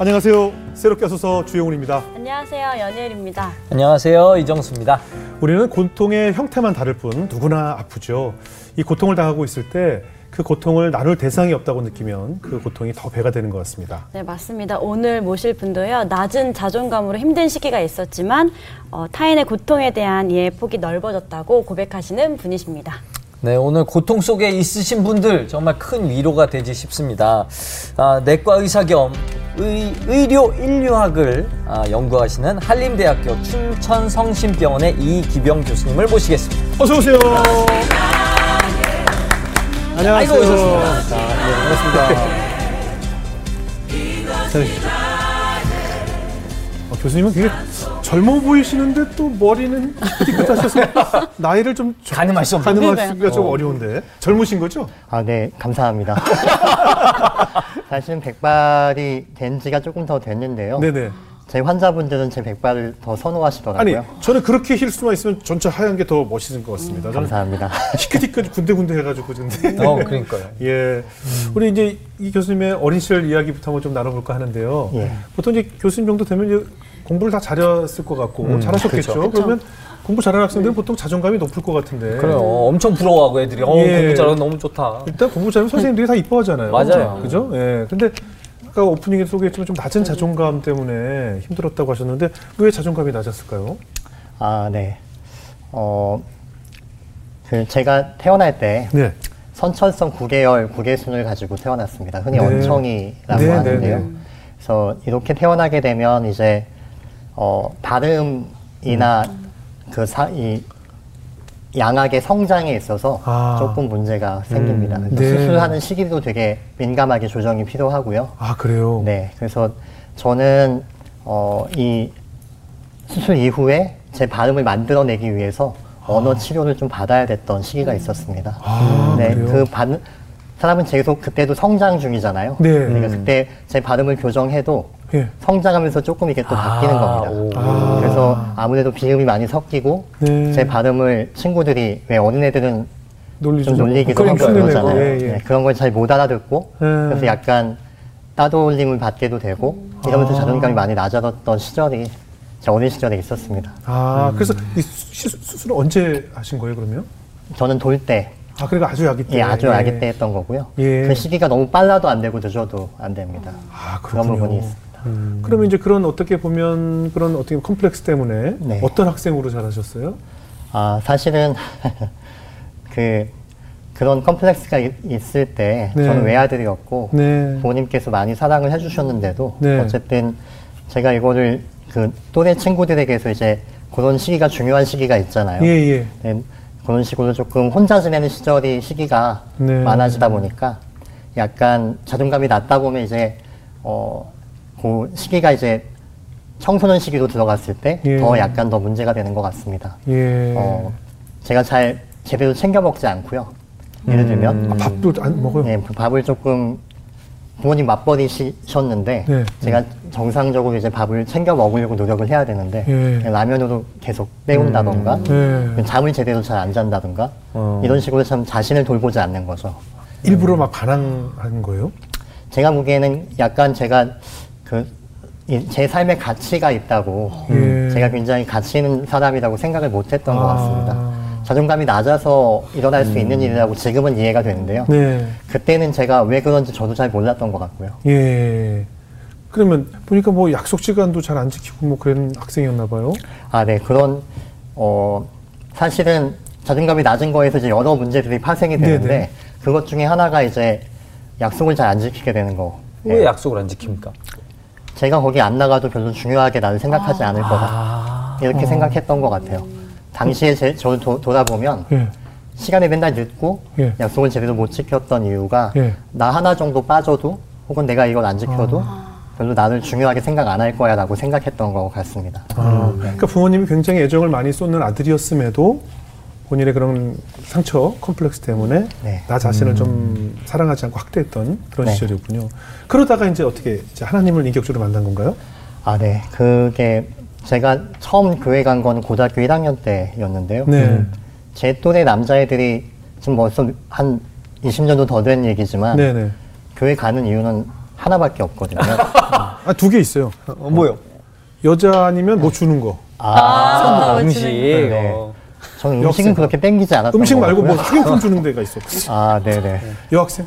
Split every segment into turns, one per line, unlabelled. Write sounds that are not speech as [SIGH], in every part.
안녕하세요. 새롭게 하소서 주영훈입니다.
안녕하세요. 연예일입니다.
안녕하세요. 이정수입니다.
우리는 고통의 형태만 다를 뿐 누구나 아프죠. 이 고통을 당하고 있을 때 그 고통을 나눌 대상이 없다고 느끼면 그 고통이 더 배가 되는 것 같습니다.
네, 맞습니다. 오늘 모실 분도요, 낮은 자존감으로 힘든 시기가 있었지만, 어, 타인의 고통에 대한 이해 폭이 넓어졌다고 고백하시는 분이십니다.
네, 오늘 고통 속에 있으신 분들 정말 큰 위로가 되지 싶습니다. 아, 내과 의사 겸 의, 의료 인류학을 아, 연구하시는 한림대학교 춘천성심병원의 이기병 교수님을 모시겠습니다.
어서 오세요. 안녕하세요.
아이고, 오셨습니다.
자, 네, 반갑습니다. 자, 어, 교수님은 되게 젊어 보이시는데 또 머리는 삐끗하셔서 [LAUGHS] 나이를 좀
가늠할 수 없는.
가늠하기가 좀 어려운데 젊으신 거죠?
아, 네, 감사합니다. [LAUGHS] 사실은 백발이 된 지가 조금 더 됐는데요.
네네.
제 환자분들은 제 백발을 더
아니
선호하시더라고요.
저는 그렇게 힐 수만 있으면 전체 하얀 게 더 멋있는 것 같습니다. 저는
감사합니다.
희끗희끗 군데군데 해가지고 근데
어, 그러니까요. [LAUGHS]
예. 우리 이제 이 교수님의 어린 시절 이야기부터 한번 좀 나눠볼까 하는데요.
예.
보통 이제 교수님 정도 되면 이제 공부를 다 잘했을 것 같고 잘하셨겠죠.
그쵸.
그러면 공부 잘하는 학생들은 보통 자존감이 높을 것 같은데.
그래요. 엄청 부러워하고 애들이 어,
예.
공부 잘하고 너무 좋다.
일단 공부 잘하면 선생님들이 다 이뻐하잖아요.
맞아요.
그죠? 예. 근데 아까 오프닝에 소개했지만 좀 낮은 자존감 때문에 힘들었다고 하셨는데 왜 자존감이 낮았을까요?
아, 네. 어, 그 제가 태어날 때
네.
선천성 구개열 구개순을 가지고 태어났습니다. 흔히
네.
언청이라고
네,
하는데요.
네, 네.
그래서 이렇게 태어나게 되면 이제 어, 발음이나
음.
그 사, 이 양악의 성장에 있어서
아.
조금 문제가 생깁니다.
음. 네.
수술하는 시기도 되게 민감하게 조정이 필요하고요.
아, 그래요?
네, 그래서 저는 어, 이 수술 이후에 제 발음을 만들어내기 위해서 언어 치료를 좀 받아야 됐던 시기가 있었습니다.
아,
네,
그래요?
그 반, 사람은 계속 그때도 성장 중이잖아요.
네.
그러니까 그때 제 발음을 교정해도
예.
성장하면서 조금 이게 또 바뀌는
아,
겁니다.
오.
아.
그래서 아무래도 비음이 많이 섞이고
네.
제 발음을 친구들이 왜 어린 애들은
놀리죠.
좀 놀리기도 하고. 그러잖아요.
예, 예.
네, 그런 걸 잘 못 알아듣고
네.
그래서 약간 따돌림을 받게도 되고 이러면서
아.
자존감이 많이 낮아졌던 시절이 제 어린 시절에 있었습니다.
아, 그래서 이 수, 수술은 언제 하신 거예요, 그러면?
저는 돌 때,
아, 그러니까 아주 아기 때.
예, 아주 아기 때 했던 거고요.
예.
그 시기가 너무 빨라도 안 되고 늦어도 안 됩니다.
아,
그런
그렇군요.
부분이 있습니다.
그러면 이제 그런 어떻게 보면 그런 어떻게 컴플렉스 때문에
네.
어떤 학생으로 자라셨어요?
아, 사실은 [LAUGHS] 그 그런 컴플렉스가 있- 있을 때
네.
저는 외아들이었고
네.
부모님께서 많이 사랑을 해주셨는데도
네.
어쨌든 제가 이거를 그 또래 친구들에게서 이제 그런 시기가 중요한 시기가 있잖아요.
예, 예.
네, 그런 식으로 조금 혼자 지내는 시절이 시기가
네.
많아지다 보니까 약간 자존감이 낮다 보면 이제 어, 그 시기가 이제 청소년 시기로 들어갔을 때더
예.
약간 더 문제가 되는 것 같습니다.
예.
어, 제가 잘 제대로 챙겨 먹지 않고요. 예를 들면
아, 밥도 안 먹어요?
네, 밥을 조금 부모님 맞벌이시셨는데
네.
제가 정상적으로 이제 밥을 챙겨 먹으려고 노력을 해야 되는데
예.
라면으로 계속 때운다던가
예.
잠을 제대로 잘 안 잔다던가
어.
이런 식으로 참 자신을 돌보지 않는 거죠.
일부러 막 반항한 거예요?
제가 보기에는 약간 제가 그 제 삶에 가치가 있다고
예.
제가 굉장히 가치 있는 사람이라고 생각을 못했던 것
아.
같습니다. 자존감이 낮아서 일어날 수 있는 일이라고 지금은 이해가 되는데요.
네.
그때는 제가 왜 그런지 저도 잘 몰랐던 것 같고요.
예. 그러면 보니까 뭐 약속 시간도 잘 안 지키고 뭐 그런 학생이었나 봐요.
아, 네. 그런, 어, 사실은 자존감이 낮은 거에서 이제 여러 문제들이 파생이 되는데
네네.
그것 중에 하나가 이제 약속을 잘 안 지키게 되는 거.
왜 약속을 안 지킵니까?
제가 거기 안 나가도 별로 중요하게 나를 생각하지 않을 거다.
아,
이렇게 생각했던 것 같아요. 당시에 제, 저를 도- 돌아보면
예.
시간에 맨날 늦고
예.
약속을 제대로 못 지켰던 이유가
예.
나 하나 정도 빠져도 혹은 내가 이걸 안 지켜도 별로 나를 중요하게 생각 안 할 거야 라고 생각했던 것 같습니다.
아, 그러니까 부모님이 굉장히 애정을 많이 쏟는 아들이었음에도 본인의 그런 상처, 컴플렉스 때문에
네.
나 자신을 좀 사랑하지 않고 학대했던 그런
네.
시절이었군요. 그러다가 이제 어떻게 이제 하나님을 인격적으로 만난 건가요?
아, 네. 그게 제가 처음 교회 간 거는 고등학교 1학년 때였는데요.
네.
제 또래 남자애들이 지금 벌써 한 20년도 더 된 얘기지만
네네.
교회 가는 이유는 하나밖에 없거든요.
아, [LAUGHS] 아, 두개 있어요.
어, 뭐요?
여자 아니면 뭐 주는 거.
아,
아,
음식.
네.
어.
저는 음식은. 그렇게 땡기지 않았던
음식
것
말고 뭐
같고요.
학용품 주는 데가 있어.
아, 네네.
여학생?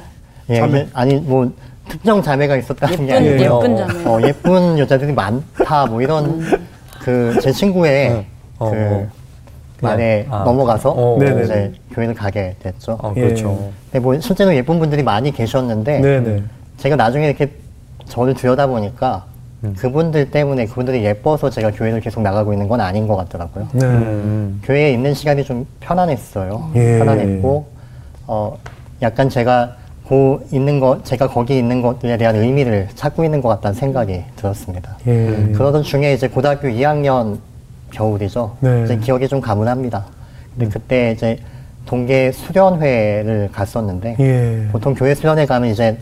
예,
자매?
근데 아니 뭐 특정 자매가 있었다는 게
예쁜
아니고요.
예쁜 자매.
어, 예쁜 여자들이 많다 뭐 이런 그제 친구의
어,
그
어.
말에
아.
넘어가서
어.
네네네.
이제 교회를 가게 됐죠.
어,
예.
그렇죠.
근데 뭐 실제로 예쁜 분들이 많이 계셨는데
네네.
제가 나중에 이렇게 저를 들여다 보니까
음.
그분들 때문에 그분들이 예뻐서 제가 교회를 계속 나가고 있는 건 아닌 것 같더라고요.
네.
음.
교회에 있는 시간이 좀 편안했어요.
예.
편안했고, 어, 약간 제가 고 있는 것, 제가 거기 있는 것에 대한 의미를 찾고 있는 것 같다는 생각이 들었습니다.
예.
그러던 중에 이제 고등학교 2학년 겨울이죠.
네.
이제 기억이 좀 가문합니다. 근데 그때 이제 동계 수련회를 갔었는데,
예.
보통 교회 수련회 가면 이제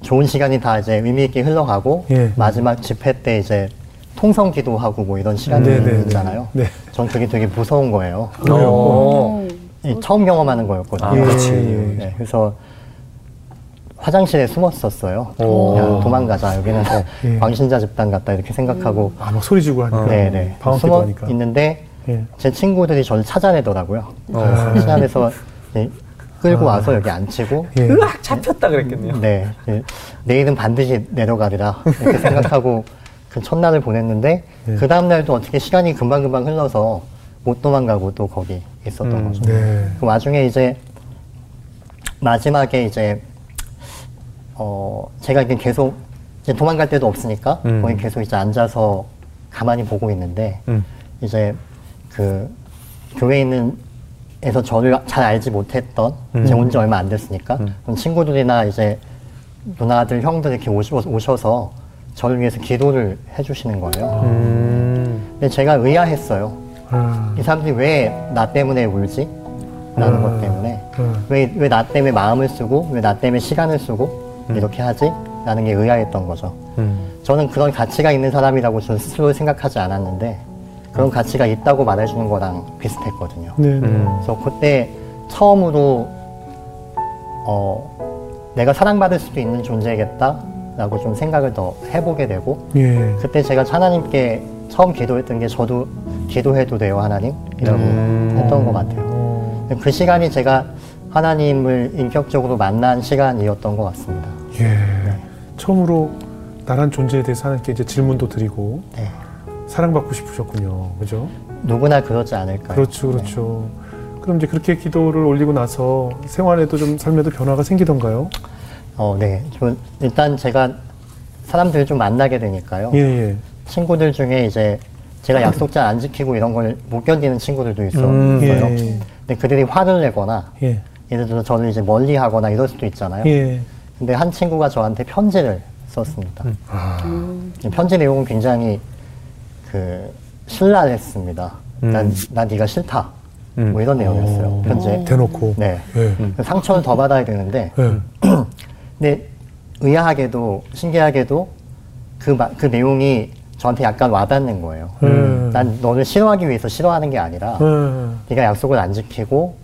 좋은 시간이 다 이제 의미 있게 흘러가고
예.
마지막 집회 때 이제 통성 기도하고 뭐 이런
네,
시간들이
네, 네.
있잖아요.
네.
전 그게 되게 무서운 거예요.
어.
이 처음 경험하는 거였거든요.
아, 그렇지.
네, 그래서 화장실에 숨었었어요.
오.
그냥 도망가자. 여기는 [LAUGHS]
예.
광신자 집단 같다 이렇게 생각하고
아, 막 소리 지고 하니까.
네, 네.
방학
숨어
하니까.
있는데
예.
제 친구들이 저를 찾아내더라고요.
어.
찾아내서 이제 끌고 와서 여기 앉히고
예.
으악 잡혔다 그랬겠네요.
네, 네. 내일은 반드시 내려가리라 이렇게 [LAUGHS] 생각하고 그 첫날을 보냈는데
네.
그 다음날도 어떻게 시간이 금방금방 흘러서 못 도망가고 또 거기 있었던
음,
거죠.
네.
그 와중에 이제 마지막에 이제 어 제가 이게 계속 이제 도망갈 데도 없으니까
음.
거기 계속 이제 앉아서 가만히 보고 있는데
음.
이제 그 교회에 있는 에서 저를 잘 알지 못했던
음.
이제 온 지 얼마 안 됐으니까 그럼 친구들이나 이제 누나들 형들 이렇게 오셔, 오셔 서 저를 위해서 기도를 해주시는 거예요.
음.
근데 제가 의아했어요.
아,
이 사람들이 왜 나 때문에 울지? 라는 것 때문에
음.
왜왜 나 때문에 마음을 쓰고 왜 나 때문에 시간을 쓰고 이렇게 하지? 라는 게 의아했던 거죠.
음.
저는 그런 가치가 있는 사람이라고 저는 스스로 생각하지 않았는데 그런 가치가 있다고 말해주는 거랑 비슷했거든요.
네. 네.
음.
그래서 그때 처음으로 어 내가 사랑받을 수도 있는 존재겠다라고 좀 생각을 더 해보게 되고
예.
그때 제가 하나님께 처음 기도했던 게 저도 기도해도 돼요 하나님 이라고
음.
했던 것 같아요.
어,
그 시간이 제가 하나님을 인격적으로 만난 시간이었던 것 같습니다.
예. 처음으로 나란 존재에 대해서 하나님께 이제 질문도 드리고
네.
사랑받고 싶으셨군요. 그죠?
누구나 그러지 않을까요?
그렇죠, 그렇죠. 그럼 이제 그렇게 기도를 올리고 나서 생활에도 좀 삶에도 변화가 생기던가요?
어, 네. 저 일단 제가 사람들을 좀 만나게 되니까요.
예, 예.
친구들 중에 이제 제가 약속 잘 안 지키고 이런 걸 못 견디는 친구들도 있어,
음,
있어요.
예.
근데 그들이 화를 내거나
예.
예를 들어서 저를 이제 멀리 하거나 이럴 수도 있잖아요.
예.
근데 한 친구가 저한테 편지를 썼습니다. 이 편지 내용은 굉장히 그 신랄했습니다. 난, 난 네가 싫다. 뭐 이런 내용이었어요. 편지에.
대놓고.
네.
예.
상처를 더 받아야 되는데
예. [CLEARS THROAT]
근데 의아하게도 신기하게도 그, 마- 그 내용이 저한테 약간 와닿는 거예요.
음.
난 너를 싫어하기 위해서 싫어하는 게 아니라
예.
네가 약속을 안 지키고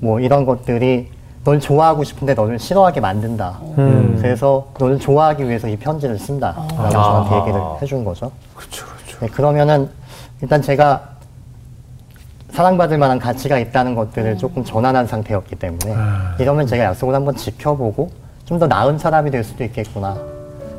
뭐 이런 것들이 널 좋아하고 싶은데 너를 싫어하게 만든다.
음.
그래서 너를 좋아하기 위해서 이 편지를 쓴다라고 저한테 얘기를 해준 거죠.
그렇죠.
네, 그러면은 일단 제가 사랑받을 만한 가치가 있다는 것들을 조금 전환한 상태였기 때문에
아.
이러면 제가 약속을 한번 지켜보고 좀 더 나은 사람이 될 수도 있겠구나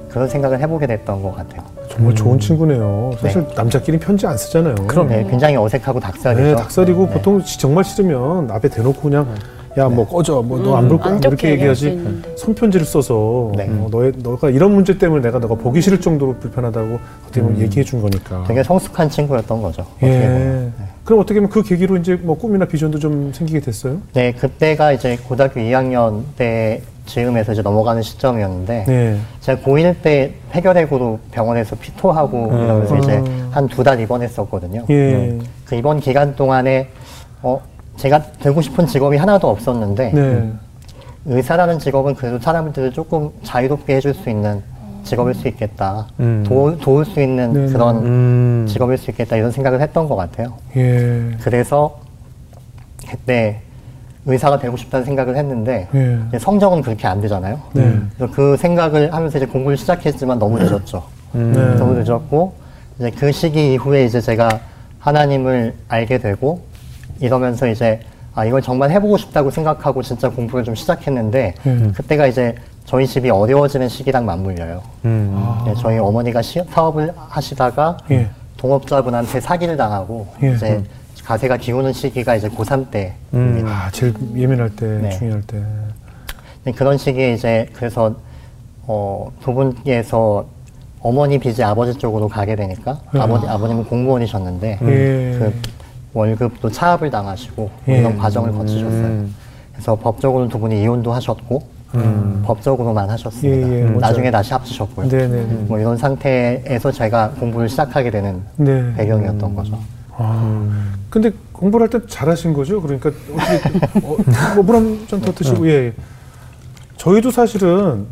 그런 생각을 해보게 됐던 것 같아요.
정말 좋은 친구네요. 사실
네.
남자끼리 편지 안 쓰잖아요.
그럼.
네, 굉장히 어색하고 닭살이죠.
네, 닭살이고
네.
보통 시- 정말 싫으면 앞에 대놓고 그냥 야 뭐 꺼져 뭐 너 안 볼 거야
안 좋게
이렇게 얘기하지. 손편지를 써서
네.
어, 너의 너가 이런 문제 때문에 내가 너가 보기 싫을 정도로 불편하다고 어떻게 보면 얘기해 준 거니까.
되게 성숙한 친구였던 거죠. 어떻게 보면.
예. 그럼 어떻게 보면 그 계기로 이제 뭐 꿈이나 비전도 좀 생기게 됐어요?
네, 그때가 이제 고등학교 2학년 때 즈음에서 이제 넘어가는 시점이었는데
네.
제가 고1 때 폐결핵으로 병원에서 피토하고 이러면서 이제 한 두 달 입원했었거든요.
예.
그 입원 기간 동안에 어 제가 되고 싶은 직업이 하나도 없었는데
네.
의사라는 직업은 그래도 사람들을 조금 자유롭게 해줄 수 있는 직업일 수 있겠다.
음.
도, 도울 수 있는
네네.
그런
음.
직업일 수 있겠다 이런 생각을 했던 것 같아요.
예.
그래서 그때 의사가 되고 싶다는 생각을 했는데
예.
성적은 그렇게 안 되잖아요.
네.
그래서 그 생각을 하면서 이제 공부를 시작했지만 너무 늦었죠.
네.
너무 늦었고 이제 그 시기 이후에 이제 제가 하나님을 알게 되고 이러면서 이제 아 이걸 정말 해보고 싶다고 생각하고 진짜 공부를 좀 시작했는데
음.
그때가 이제 저희 집이 어려워지는 시기랑 맞물려요.
음.
네, 저희 어머니가 시, 사업을 하시다가
예.
동업자분한테 사기를 당하고
예.
이제 가세가 기우는 시기가 이제 고3 때
아, 제일 예민할 때,
네.
중요할 때.
네, 그런 시기에 이제 그래서 어, 두 분께서 어머니 빚이 아버지 쪽으로 가게 되니까 아버지 아버님은 공무원이셨는데
음. 예.
그 월급도 차압을 당하시고 뭐
예.
이런 과정을 거치셨어요. 그래서 법적으로 두 분이 이혼도 하셨고 법적으로만 하셨습니다.
예, 예,
뭐 나중에 다시 합치셨고요.
네네네.
뭐 이런 상태에서 제가 공부를 시작하게 되는
네.
배경이었던 거죠.
아, 근데 공부를 할 때 잘하신 거죠? 그러니까 어떻게 어, 뭐 물한 잔 더 드시고 예. 예. 저희도 사실은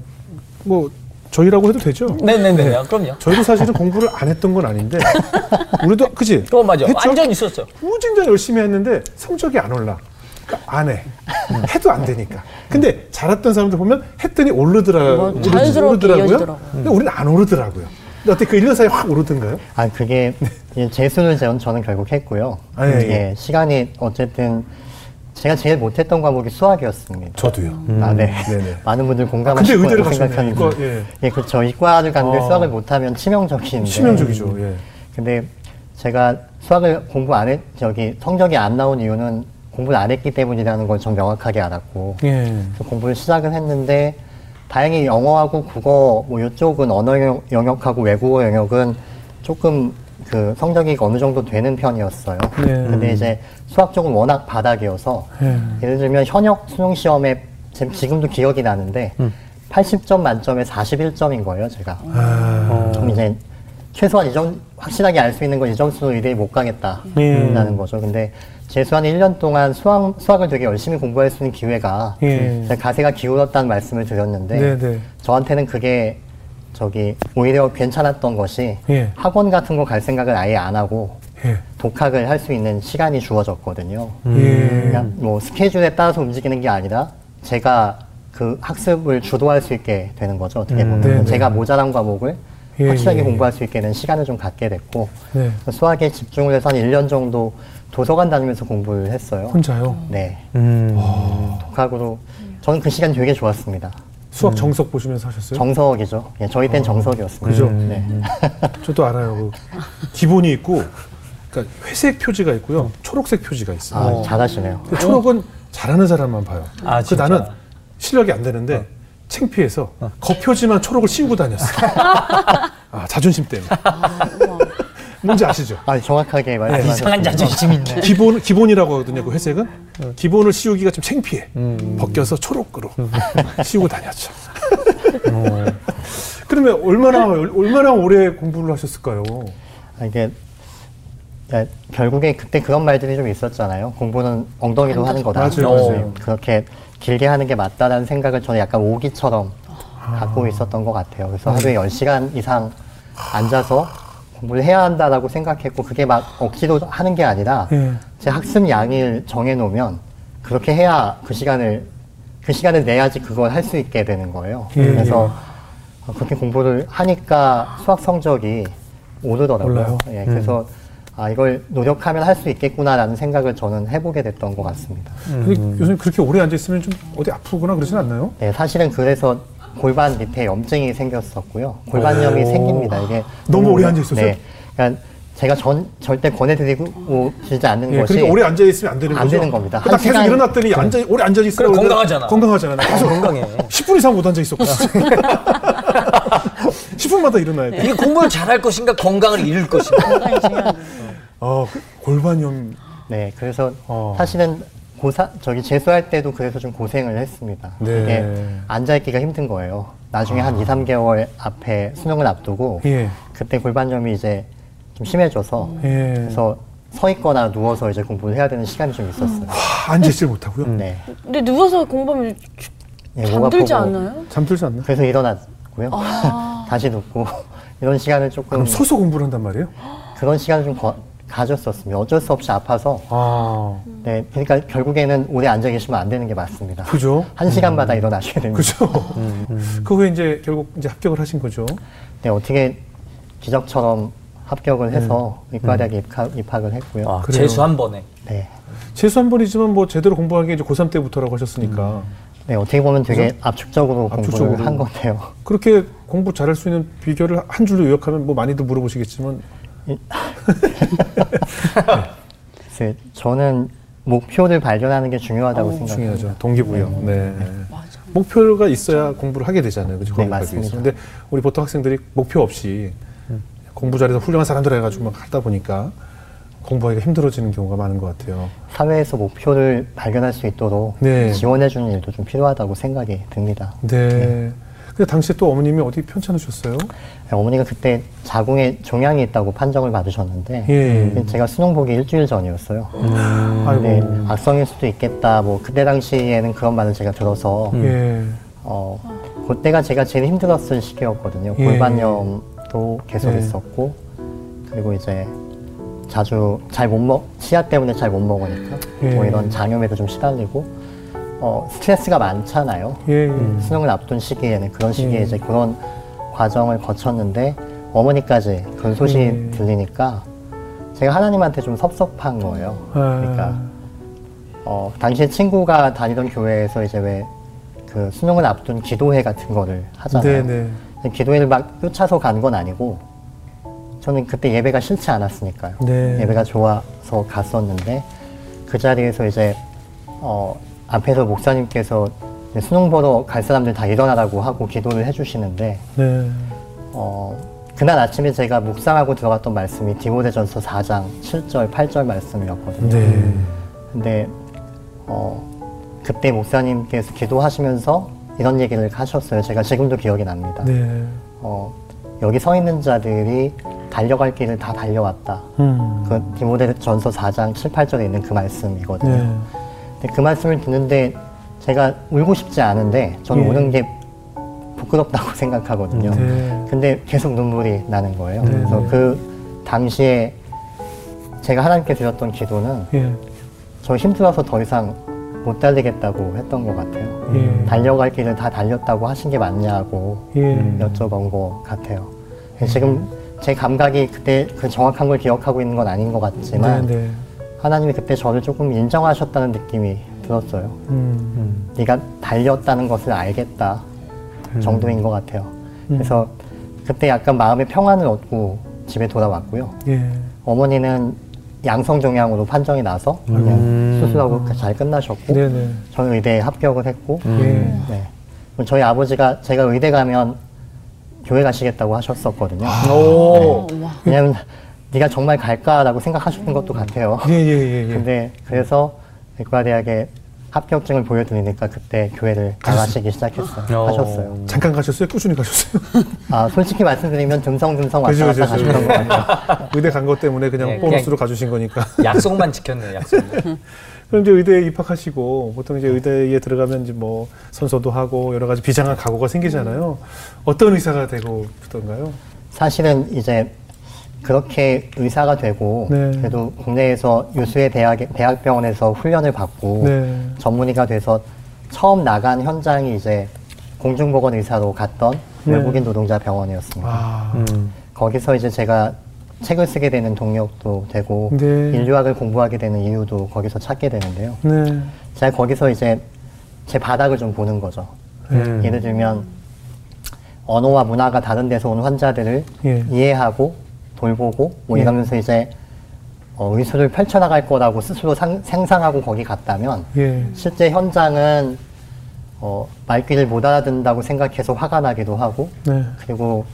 뭐 저희라고 해도 되죠?
네네네. 아, 그럼요.
저희도 사실은 공부를 안 했던 건 아닌데 [LAUGHS] 우리도 그지?
그거 맞아.
했죠?
완전 있었죠.
무진장 열심히 했는데 성적이 안 올라. 그러니까 안 해. 해도 안 되니까. 근데 잘했던 사람들 보면 했더니 오르더라,
뭐 자연스럽게
오르더라고요.
이어지더라고요.
근데 우리는 안 오르더라고요. 근데 어떻게 그 1년 사이에 확 오르던가요?
아 그게 이 재수를 전- 저는 결국 했고요.
아, 예, 예.
예, 시간이 어쨌든 제가 제일 못했던 과목이 수학이었습니다.
저도요.
아, 네.
네네. [LAUGHS]
많은 분들 공감하실
의대를
거라고. 생각하는데.
이과, 예.
예, 그렇죠. 이과를 갔는데
아.
수학을 못하면 치명적인데.
치명적이죠. 예.
근데 제가 수학을 공부 안 했, 저기 성적이 안 나온 이유는 공부를 안 했기 때문이라는 걸전 명확하게 알았고.
예.
공부를 시작은 했는데 다행히 영어하고 국어 뭐 이쪽은 언어 영역- 영역하고 외국어 영역은 조금 그 성적이 어느 정도 되는 편이었어요.
네.
근데 이제 수학 쪽은 워낙 바닥이어서
예.
예를 들면 현역 수능 시험에 지금 지금도 기억이 나는데 80점 만점에 41점인 거예요, 제가.
아,
그럼 이제 최소한 이 정도 확실하게 알 수 있는 건 이 점수로 의대에 못 가겠다라는 거죠. 근데 재수한 1년 동안 수학, 수학을 되게 열심히 공부할 수 있는 기회가
예.
제가 가세가 기울었다는 말씀을 드렸는데
네네.
저한테는 그게 저기 오히려 괜찮았던 것이
예.
학원 같은 거 갈 생각을 아예 안 하고
예.
독학을 할 수 있는 시간이 주어졌거든요.
예.
그냥 뭐 스케줄에 따라서 움직이는 게 아니라 제가 그 학습을 주도할 수 있게 되는 거죠. 어떻게 보면
네네.
제가 모자란 과목을
예,
확실하게
예.
공부할 수 있게 되는 시간을 좀 갖게 됐고
네.
수학에 집중을 해서 한 1년 정도 도서관 다니면서 공부를 했어요.
혼자요?
네.
음.
독학으로 저는 그 시간 되게 좋았습니다.
수학 정석 보시면서 하셨어요?
정석이죠. 예, 저희 땐 정석이었습니다.
그죠?
네. [LAUGHS]
저도 알아요. 그 기본이 있고, 그러니까 회색 표지가 있고요, 초록색 표지가 있어요.
아, 잘하시네요.
초록은 잘하는 사람만 봐요.
아,
그
진짜?
나는 실력이 안 되는데 창피해서 겉표지만 초록을 씌우고 다녔어. [LAUGHS] 아, 자존심 때문에. 뭔지 아시죠?
아, 정확하게 말씀하셨습니다.
이상한 자존심 있네.
기본 기본이라고 하거든요. 그 회색은 기본을 씌우기가 좀 창피해. 벗겨서 초록으로 [LAUGHS] 씌우고 다녔죠. 그러면 얼마나 얼마나 오래 공부를 하셨을까요?
아, 이게 야, 결국에 그때 그런 말들이 좀 있었잖아요. 공부는 엉덩이로 하는 거다.
맞아요.
어, 그렇게 길게 하는 게 맞다라는 생각을 저는 약간 오기처럼 갖고 있었던 것 같아요. 그래서 하루에 10시간 이상 앉아서 공부를 해야 한다라고 생각했고 그게 막 억지로 하는 게 아니라
예.
제 학습 양을 정해놓으면 그렇게 해야 그 시간을 그 시간을 내야지 그걸 할 수 있게 되는 거예요.
예,
그래서 어, 그렇게 공부를 하니까 수학 성적이 오르더라고요.
올라요?
예, 그래서 아 이걸 노력하면 할 수 있겠구나라는 생각을 저는 해보게 됐던 것 같습니다.
근데 교수님 그렇게 오래 앉아 있으면 좀 어디 아프거나 그러진 않나요?
네, 사실은 그래서 골반 밑에 염증이 생겼었고요. 골반염이
오.
생깁니다. 이게 [GASPS]
너무 오래 앉아 있어서요?
네, 그러니까 제가 전 절대 권해드리고 싶지 않는
예,
것이
그러니까 오래 앉아 있으면 안 되는
안
거죠.
되는 겁니다. 딱한
계속
시간-
일어났더니 앉아 오래 앉아 있어.
그래, 건강하잖아.
건강하잖아. 나 계속
건강해. [LAUGHS]
10분 이상 못 앉아 있었거든. 10분마다 [LAUGHS] 일어나야 돼.
이게 공부를 잘할 것인가 건강을 잃을 것인가.
건강이 중요하죠.
아, 그 골반염.
네, 그래서
어.
사실은 고사 저기 재수할 때도 그래서 좀 고생을 했습니다.
네. 아.
이게 앉아 있기가 힘든 거예요. 나중에 한 2, 3개월 앞에 수능을 앞두고
예.
그때 골반염이 이제 좀 심해져서
예.
그래서 서 있거나 누워서 이제 공부를 해야 되는 시간이 좀 있었어요.
아, 앉아 있질 못하고요.
네.
근데 누워서 공부하면
예, 목
잠들지 않나요?
잠들지 않나?
그래서 일어났고요. [LAUGHS] 다시 눕고 [LAUGHS] 이런 시간을 조금
그럼 서서 공부를 한단 말이에요?
그런 시간을 좀 거- 가졌었습니다. 어쩔 수 없이 아파서
아,
네, 그러니까 결국에는 오래 앉아 계시면 안 되는 게 맞습니다.
그죠?
한 시간마다 일어나셔야 됩니다.
그죠? 그 후에 이제 결국 이제 합격을 하신 거죠.
네, 어떻게 기적처럼 합격을 해서 의과대학에 입학, 입학을 했고요.
아,
그래요.
재수 한 번에.
네.
재수 한 번이지만 뭐 제대로 공부한 게 이제 고3 때부터라고 하셨으니까
네, 어떻게 보면 되게 압축적으로
압축적으로.
공부를 한 건데요.
그렇게 공부 잘할 수 있는 비결을 한 줄로 요약하면 뭐 많이들 물어보시겠지만
글쎄, [LAUGHS] 저는 목표를 발견하는 게 중요하다고 생각합니다.
중요하죠. 동기부여. 네. 목표가 있어야 공부를 하게 되잖아요. 그죠?
네, 맞습니다.
근데 우리 보통 학생들이 목표 없이 공부 잘해서 훌륭한 사람들 해가지고 막 하다 보니까 공부하기가 힘들어지는 경우가 많은 것 같아요.
사회에서 목표를 발견할 수 있도록
네.
지원해주는 일도 좀 필요하다고 생각이 듭니다.
네. 근데 당시에 또 어머님이 어디 편찮으셨어요?
네, 어머니가 그때 자궁에 종양이 있다고 판정을 받으셨는데
예.
제가 수능 보기 일주일 전이었어요.
아이고.
네, 악성일 수도 있겠다. 뭐 그때 당시에는 그런 말을 제가 들어서
예.
어 그때가 제가 제일 힘들었을 시기였거든요.
예.
골반염도 계속
예.
있었고 그리고 이제 자주 잘 못 먹, 치아 때문에 잘 못 먹으니까
예.
뭐 이런 장염에도 좀 시달리고 어 스트레스가 많잖아요.
예. 예.
수능을 앞둔 시기에는 그런 시기에
예.
이제 그런 과정을 거쳤는데 어머니까지 그런 소식이
예.
들리니까 제가 하나님한테 좀 섭섭한 거예요.
아.
그러니까 어, 당시에 친구가 다니던 교회에서 이제 왜 그 수능을 앞둔 기도회 같은 거를 하잖아요.
네네.
근데 기도회를 막 쫓아서 간 건 아니고 저는 그때 예배가 싫지 않았으니까요.
네.
예배가 좋아서 갔었는데 그 자리에서 이제 어, 앞에서 목사님께서 수능 보러 갈 사람들 다 일어나라고 하고 기도를 해주시는데
네.
어, 그날 아침에 제가 묵상하고 들어갔던 말씀이 디모데전서 4장 7절, 8절 말씀이었거든요.
네.
근데 어, 그때 목사님께서 기도하시면서 이런 얘기를 하셨어요. 제가 지금도 기억이 납니다.
네.
어, 여기 서 있는 자들이 달려갈 길을 다 달려왔다.
음.
그 디모데전서 4장 7, 8절에 있는 그 말씀이거든요.
네.
그 말씀을 듣는데 제가 울고 싶지 않은데 저는
예.
우는 게 부끄럽다고 [LAUGHS] 생각하거든요.
네.
근데 계속 눈물이 나는 거예요.
네.
그래서 그 당시에 제가 하나님께 드렸던 기도는
예.
저 힘들어서 더 이상 못 달리겠다고 했던 것 같아요.
예.
달려갈 길을 다 달렸다고 하신 게 맞냐고
예.
여쭤본 것 같아요. 지금 제 감각이 그때 그 정확한 걸 기억하고 있는 건 아닌 것 같지만
네. 네.
하나님이 그때 저를 조금 인정하셨다는 느낌이 들었어요.
음.
네가 달렸다는 것을 알겠다 정도인 것 같아요. 그래서 그때 약간 마음의 평안을 얻고 집에 돌아왔고요.
예.
어머니는 양성 종양으로 판정이 나서 그냥 수술하고 잘 끝나셨고
네네.
저는 의대에 합격을 했고
예.
네. 저희 아버지가 제가 의대 가면 교회 가시겠다고 하셨었거든요.
오.
왜냐면 네가 정말 갈까라고 생각하셨던 것도 같아요.
예, 예, 예, 예. [LAUGHS]
근데 그래서 의과대학에 합격증을 보여드리니까 그때 교회를 나가시기 시작했어요.
어.
하셨어요.
잠깐 가셨어요? 꾸준히 가셨어요?
아 솔직히 말씀드리면 듬성듬성 왔다 갔다 하셨던 것 같아요. [LAUGHS]
의대 간 것 때문에 그냥
예,
보너스로 가주신 거니까. [LAUGHS]
약속만 지켰네요, 약속.
그럼 이제 의대에 입학하시고 보통 이제 의대에 들어가면 이제 뭐 선서도 하고 여러 가지 비장한 각오가 생기잖아요. 어떤 의사가 되고 싶던가요?
사실은 이제 그렇게 의사가 되고
네.
그래도 국내에서 유수의 대학 대학병원에서 훈련을 받고
네.
전문의가 돼서 처음 나간 현장이 이제 공중보건 의사로 갔던
네.
외국인 노동자 병원이었습니다.
아,
거기서 이제 제가 책을 쓰게 되는 동력도 되고
네.
인류학을 공부하게 되는 이유도 거기서 찾게 되는데요.
네.
제가 거기서 이제 제 바닥을 좀 보는 거죠.
네.
예를 들면 언어와 문화가 다른 데서 온 환자들을
예.
이해하고 돌보고 뭐
예.
이러면서 이제 어, 의술을 펼쳐나갈 거라고 스스로 상, 상상하고 거기 갔다면
예.
실제 현장은 어, 말귀를 못 알아듣는다고 생각해서 화가 나기도 하고
네.
그리고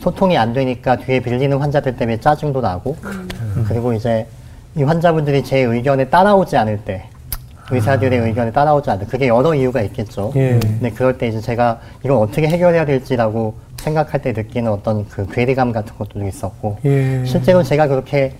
소통이 안 되니까 뒤에 빌리는 환자들 때문에 짜증도 나고 그리고 이제 이 환자분들이 제 의견에 따라오지 않을 때 의사들의 의견에 따라오지 않을 때 그게 여러 이유가 있겠죠.
예.
근데 그럴 때 이제 제가 이걸 어떻게 해결해야 될지라고 생각할 때 느끼는 어떤 그 괴리감 같은 것도 있었고
예.
실제로 제가 그렇게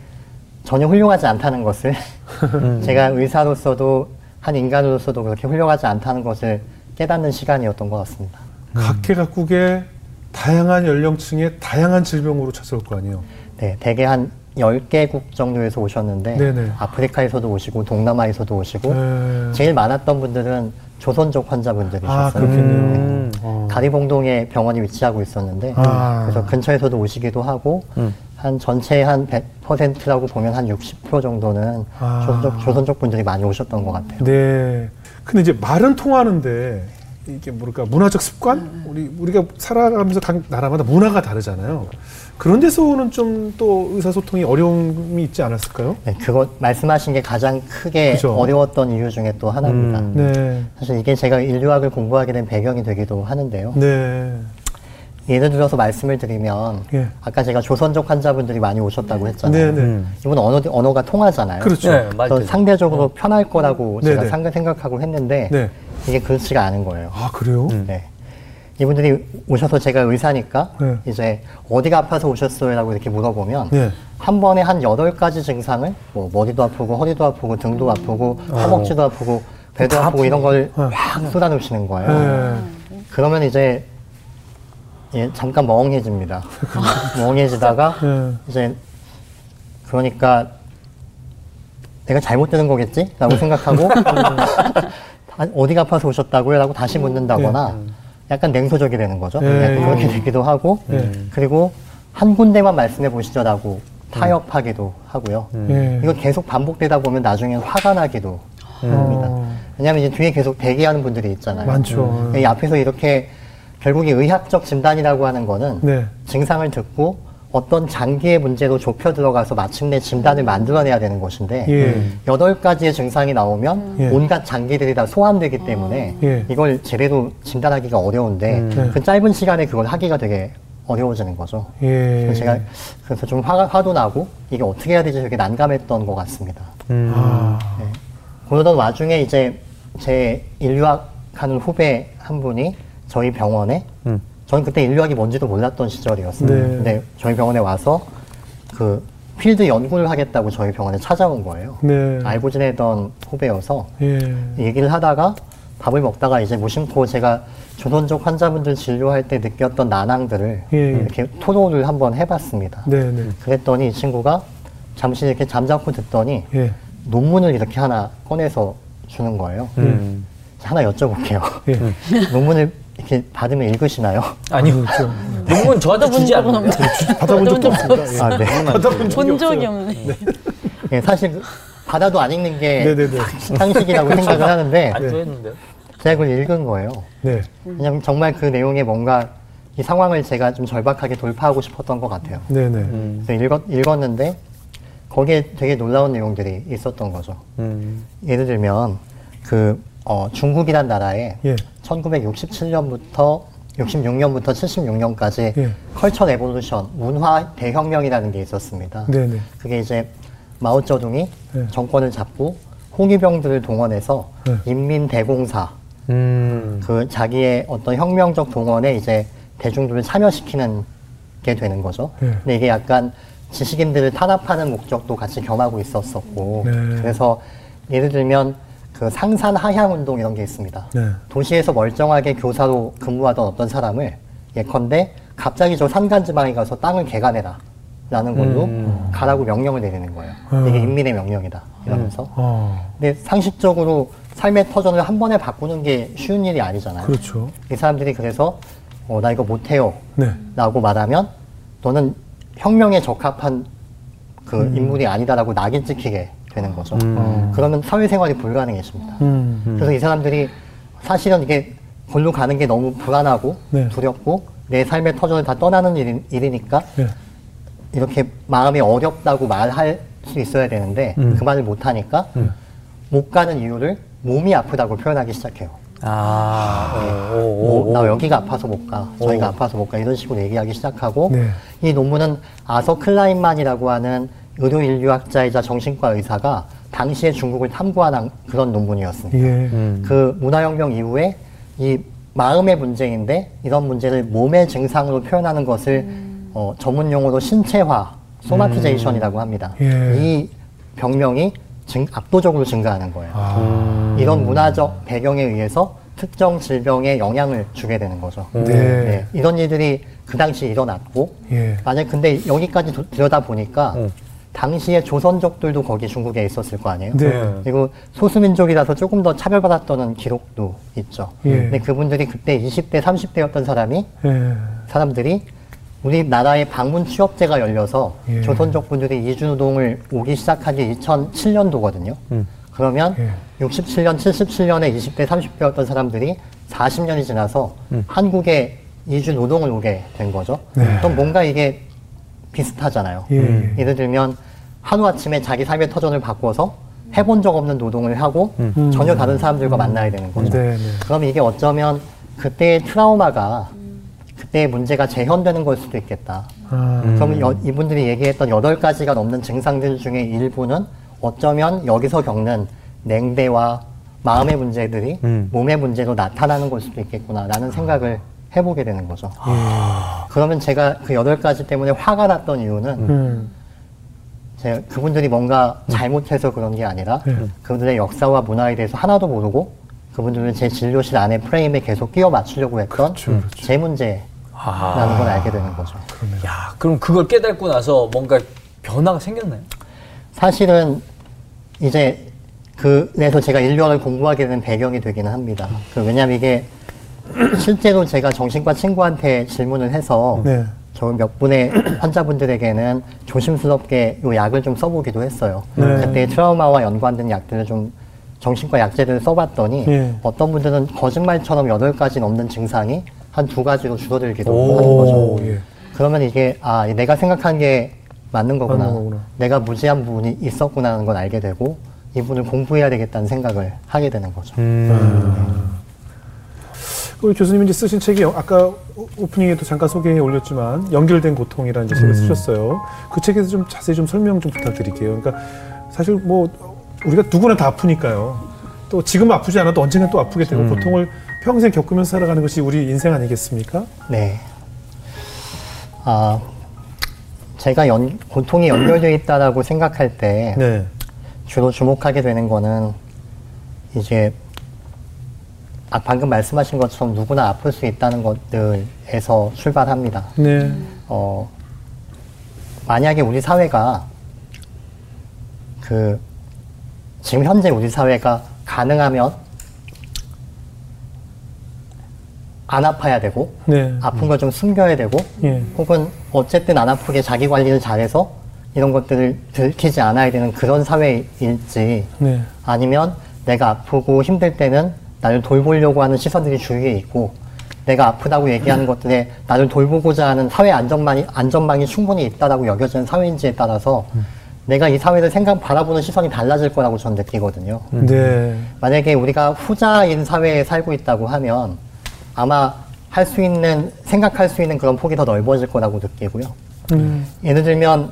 전혀 훌륭하지 않다는 것을 [LAUGHS] [LAUGHS] 제가 의사로서도 한 인간으로서도 그렇게 훌륭하지 않다는 것을 깨닫는 시간이었던 것 같습니다.
각계 각국의 다양한 연령층의 다양한 질병으로 찾아올 거 아니에요.
네, 대개 한 10개국 정도에서 오셨는데
네네.
아프리카에서도 오시고 동남아에서도 오시고
네.
제일 많았던 분들은 조선족 환자분들이셨어요.
아, 그렇겠네요.
음.
어.
가리봉동에 병원이 위치하고 있었는데
아.
그래서 근처에서도 오시기도 하고
음.
한 전체 한 100%라고 보면 한 60% 정도는
아.
조선족, 조선족 분들이 많이 오셨던 것 같아요.
네. 근데 이제 말은 통하는데 이게 뭐랄까 문화적 습관? 우리 우리가 살아가면서 각 나라마다 문화가 다르잖아요. 그런 데서는 좀 또 의사소통이 어려움이 있지 않았을까요?
네, 그거 말씀하신 게 가장 크게
그죠.
어려웠던 이유 중에 또 하나입니다.
음.
네.
사실 이게 제가 인류학을 공부하게 된 배경이 되기도 하는데요.
네.
예를 들어서 말씀을 드리면
예.
아까 제가 조선족 환자분들이 많이 오셨다고 했잖아요.
네, 네.
음.
이분 언어, 언어가 통하잖아요.
그렇죠.
네.
상대적으로 편할 거라고
네,
제가
네.
생각하고 했는데
네.
이게 그렇지가 않은 거예요.
아, 그래요?
음.
네. 이분들이 오셔서 제가 의사니까
네.
이제 어디가 아파서 오셨어요? 라고 이렇게 물어보면
네.
한 번에 한 여덟 가지 증상을 뭐 머리도 아프고 허리도 아프고 등도 아프고 허벅지도 아프고 배도
다
아프고 이런 걸
어.
막 쏟아놓으시는 거예요.
네.
그러면 이제 예, 잠깐 멍해집니다. 멍해지다가
네.
이제 그러니까 내가 잘못 들은 거겠지? 라고 생각하고 [LAUGHS] 아, 어디가 아파서 오셨다고요? 라고 다시 묻는다거나 약간 냉소적이 되는 거죠.
네.
그렇게 되기도 하고
네.
그리고 한 군데만 말씀해 보시죠라고 타협하기도 하고요.
네.
이거 계속 반복되다 보면 나중엔 화가 나기도 합니다.
어,
왜냐하면 이제 뒤에 계속 대기하는 분들이 있잖아요.
많죠.
이 앞에서 이렇게 결국에 의학적 진단이라고 하는 거는
네.
증상을 듣고 어떤 장기의 문제로 좁혀 들어가서 마침내 진단을 만들어내야 되는 것인데
예.
여덟 가지의 증상이 나오면
예.
온갖 장기들이 다 소환되기 때문에
예.
이걸 제대로 진단하기가 어려운데
네.
그 짧은 시간에 그걸 하기가 되게 어려워지는 거죠.
예.
그래서 제가 그래서 좀 화가, 화도 나고 이게 어떻게 해야 되지 되게 난감했던 것 같습니다.
음.
아.
그러던 와중에 이제 제 인류학 하는 후배 한 분이 저희 병원에
음.
저는 그때 인류학이 뭔지도 몰랐던 시절이었어요.
네.
근데 저희 병원에 와서 그 필드 연구를 하겠다고 저희 병원에 찾아온 거예요.
네.
알고 지내던 후배여서
예.
얘기를 하다가 밥을 먹다가 이제 무심코 제가 조선족 환자분들 진료할 때 느꼈던 난항들을
예, 예.
이렇게 토로를 한번 해봤습니다.
네, 네.
그랬더니 이 친구가 잠시 이렇게 잠자코 듣더니
예.
논문을 이렇게 하나 꺼내서 주는 거예요.
음.
하나 여쭤볼게요.
예. [LAUGHS]
논문을 이렇게 받으면 읽으시나요? [LAUGHS]
아니요.
그렇죠.
논문 저한테 주지
적은
않나요?
받아본 적도 없습니다. 예.
아, 네.
받아본 적이
본 적이
없어요.
없네. [LAUGHS]
예, 사실 그 받아도 안 읽는 게
네네네.
상식이라고 [LAUGHS] 생각을 하는데
안.
제가 그걸 읽은 거예요.
네.
그냥 정말 그 내용에 뭔가 이 상황을 제가 좀 절박하게 돌파하고 싶었던 것 같아요.
네, 네.
음.
그래서 읽었, 읽었는데 거기에 되게 놀라운 내용들이 있었던 거죠.
음.
예를 들면 그 어, 중국이란 나라에
예.
1967년부터 66년부터 76년까지
예.
culture revolution 문화 대혁명이라는 게 있었습니다.
네, 네.
그게 이제 마오쩌둥이
네.
정권을 잡고 홍위병들을 동원해서
네.
인민대공사
음.
그 자기의 어떤 혁명적 동원에 이제 대중들을 참여시키는 게 되는 거죠.
네.
근데 이게 약간 지식인들을 탄압하는 목적도 같이 겸하고 있었었고
네.
그래서 예를 들면 그 상산 하향 운동 이런 게 있습니다.
네.
도시에서 멀쩡하게 교사로 근무하던 어떤 사람을 예컨대 갑자기 저 산간 지방에 가서 땅을 개간해라 라는 걸로
음.
가라고 명령을 내리는 거예요.
음.
이게 인민의 명령이다 이러면서.
어.
근데 상식적으로 삶의 터전을 한 번에 바꾸는 게 쉬운 일이 아니잖아요.
그렇죠.
이 사람들이 그래서 어, 나 이거 못해요
네.
라고 말하면 너는 혁명에 적합한 그
음.
인물이 아니다라고 낙인 찍히게 되는 거죠.
음.
그러면 사회생활이 불가능해집니다.
음.
그래서 이 사람들이 사실은 이게 골로 가는 게 너무 불안하고
네.
두렵고 내 삶의 터전을 다 떠나는 일, 일이니까
네.
이렇게 마음이 어렵다고 말할 수 있어야 되는데
음.
그 말을 못 하니까 못 가는 이유를 몸이 아프다고 표현하기 시작해요.
아. 오, 오,
뭐,
오, 오.
나 여기가 아파서 못 가. 저기가
오.
아파서 못 가. 이런 식으로 얘기하기 시작하고
네.
이 논문은 아서 클라인만이라고 하는 의료 인류학자이자 정신과 의사가 당시에 중국을 탐구한 그런 논문이었습니다.
예.
음.
그 문화혁명 이후에 이 마음의 문제인데 이런 문제를 몸의 증상으로 표현하는 것을 어, 전문 용어로 신체화, somatization이라고 합니다.
예.
이 병명이 증- 압도적으로 증가하는 거예요.
아.
이런 문화적 배경에 의해서 특정 질병에 영향을 주게 되는 거죠.
네.
네, 이런 일들이 그 당시 일어났고
예.
만약 근데 여기까지 도- 들여다 보니까
음.
당시에 조선족들도 거기 중국에 있었을 거 아니에요.
네.
그리고 소수민족이라서 조금 더 차별받았다는 기록도 있죠.
예.
근데 그분들이 그때 20대, 30대였던 사람이
예.
사람들이 우리나라에 방문 취업제가 열려서
예.
조선족 분들이 이주노동을 오기 시작한 게 2007년도거든요. 그러면
예.
67년, 77년에 20대, 30대였던 사람들이 40년이 지나서 한국에 이주 노동을 오게 된 거죠.
네.
그럼 뭔가 이게 비슷하잖아요.
예.
예를 들면 하루아침에 자기 삶의 터전을 바꿔서 해본 적 없는 노동을 하고 전혀 다른 사람들과 만나야 되는 거죠.
네, 네.
그럼 이게 어쩌면 그때의 트라우마가 그때의 문제가 재현되는 걸 수도 있겠다.
아,
그럼 여- 이분들이 얘기했던 여덟 가지가 넘는 증상들 중에 일부는 어쩌면 여기서 겪는 냉대와 마음의 문제들이 몸의 문제로 나타나는 걸 수도 있겠구나라는 생각을 해보게 되는 거죠. 그러면 제가 그 여덟 가지 때문에 화가 났던 이유는
음.
제가 그분들이 뭔가 잘못해서 그런 게 아니라
네.
그분들의 역사와 문화에 대해서 하나도 모르고 그분들은 제 진료실 안에 프레임에 계속 끼워 맞추려고 했던
그렇죠, 그렇죠.
제 문제라는 걸 알게 되는 거죠.
야, 그럼 그걸 깨닫고 나서 뭔가 변화가 생겼나요?
사실은 이제 그래서 제가 인류학을 공부하게 된 배경이 되기는 합니다. 그 왜냐하면 이게 [CLEARS THROAT] 실제로 제가 정신과 친구한테 질문을 해서
네.
저몇 분의 [CLEARS THROAT] 환자분들에게는 조심스럽게 요 약을 좀 써보기도 했어요.
네.
그때 트라우마와 연관된 약들을 좀 정신과 약제들을 써봤더니
예.
어떤 분들은 거짓말처럼 여덟 가지 넘는 증상이 한 두 가지로 줄어들기도
오.
하는 거죠.
오, 예.
그러면 이게 아 내가 생각한 게 맞는 거구나.
맞는 거구나.
내가 무지한 부분이 있었구나는 걸 알게 되고 이분을 공부해야 되겠다는 생각을 하게 되는 거죠.
우리 교수님이 이제 쓰신 책이 여- 아까 오- 오프닝에도 잠깐 소개해 올렸지만 연결된 고통이라는 책을 쓰셨어요. 그 책에서 좀 자세히 좀 설명 좀 부탁드릴게요. 그러니까 사실 뭐 우리가 누구나 다 아프니까요. 또 지금 아프지 않아도 언젠가 또 아프게 되고 고통을 평생 겪으면서 살아가는 것이 우리 인생 아니겠습니까?
네. 아 제가 연, 고통이 연결되어 있다라고 생각할 때
네.
주로 주목하게 되는 거는 이제 아, 방금 말씀하신 것처럼 누구나 아플 수 있다는 것들에서 출발합니다.
네.
어, 만약에 우리 사회가 그 지금 현재 우리 사회가 가능하면 안 아파야 되고
네.
아픈 걸 좀 숨겨야 되고
예.
혹은 어쨌든 안 아프게 자기 관리를 잘해서 이런 것들을 들키지 않아야 되는 그런 사회일지
네.
아니면 내가 아프고 힘들 때는 나를 돌보려고 하는 시선들이 주위에 있고 내가 아프다고 얘기하는 것들에 나를 돌보고자 하는 사회 안전망이, 안전망이 충분히 있다라고 여겨지는 사회인지에 따라서 내가 이 사회를 생각, 바라보는 시선이 달라질 거라고 저는 느끼거든요.
네.
만약에 우리가 후자인 사회에 살고 있다고 하면 아마 할 수 있는, 생각할 수 있는 그런 폭이 더 넓어질 거라고 느끼고요.
음.
예를 들면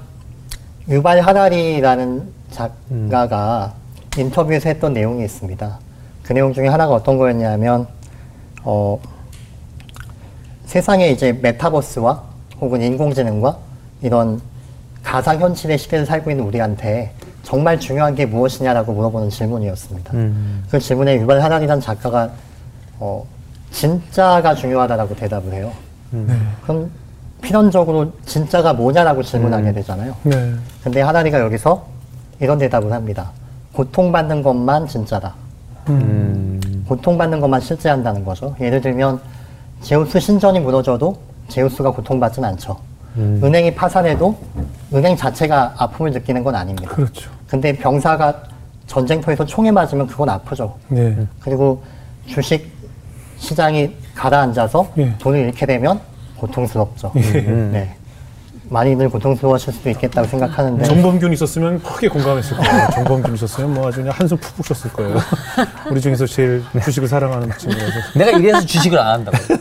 유발 하라리라는 작가가 인터뷰에서 했던 내용이 있습니다. 그 내용 중에 하나가 어떤 거였냐면 어, 세상에 이제 메타버스와 혹은 인공지능과 이런 가상 현실의 시대를 살고 있는 우리한테 정말 중요한 게 무엇이냐라고 물어보는 질문이었습니다. 그 질문에 유발 하라리라는 작가가 어, 진짜가 중요하다라고 대답을 해요. 그럼 필연적으로 진짜가 뭐냐라고 질문하게 되잖아요.
네.
근데 하나리가 여기서 이런 대답을 합니다. 고통받는 것만 진짜다. 고통받는 것만 실제한다는 거죠. 예를 들면 제우스 신전이 무너져도 제우스가 고통받진 않죠. 은행이 파산해도 은행 자체가 아픔을 느끼는 건 아닙니다.
그렇죠.
근데 병사가 전쟁터에서 총에 맞으면 그건 아프죠.
네.
그리고 주식 시장이 가라앉아서
예.
돈을 잃게 되면 고통스럽죠. 네. 많이들 고통스러워하실 수도 있겠다고 생각하는데
정범균 있었으면 크게 공감했을 거예요. [LAUGHS] 정범균 있었으면 뭐 아주 그냥 한숨 푹푹 쉬었을 거예요. [LAUGHS] 우리 중에서 제일 주식을 사랑하는 친구라서.
내가 이래서 주식을 안 한다고. [LAUGHS]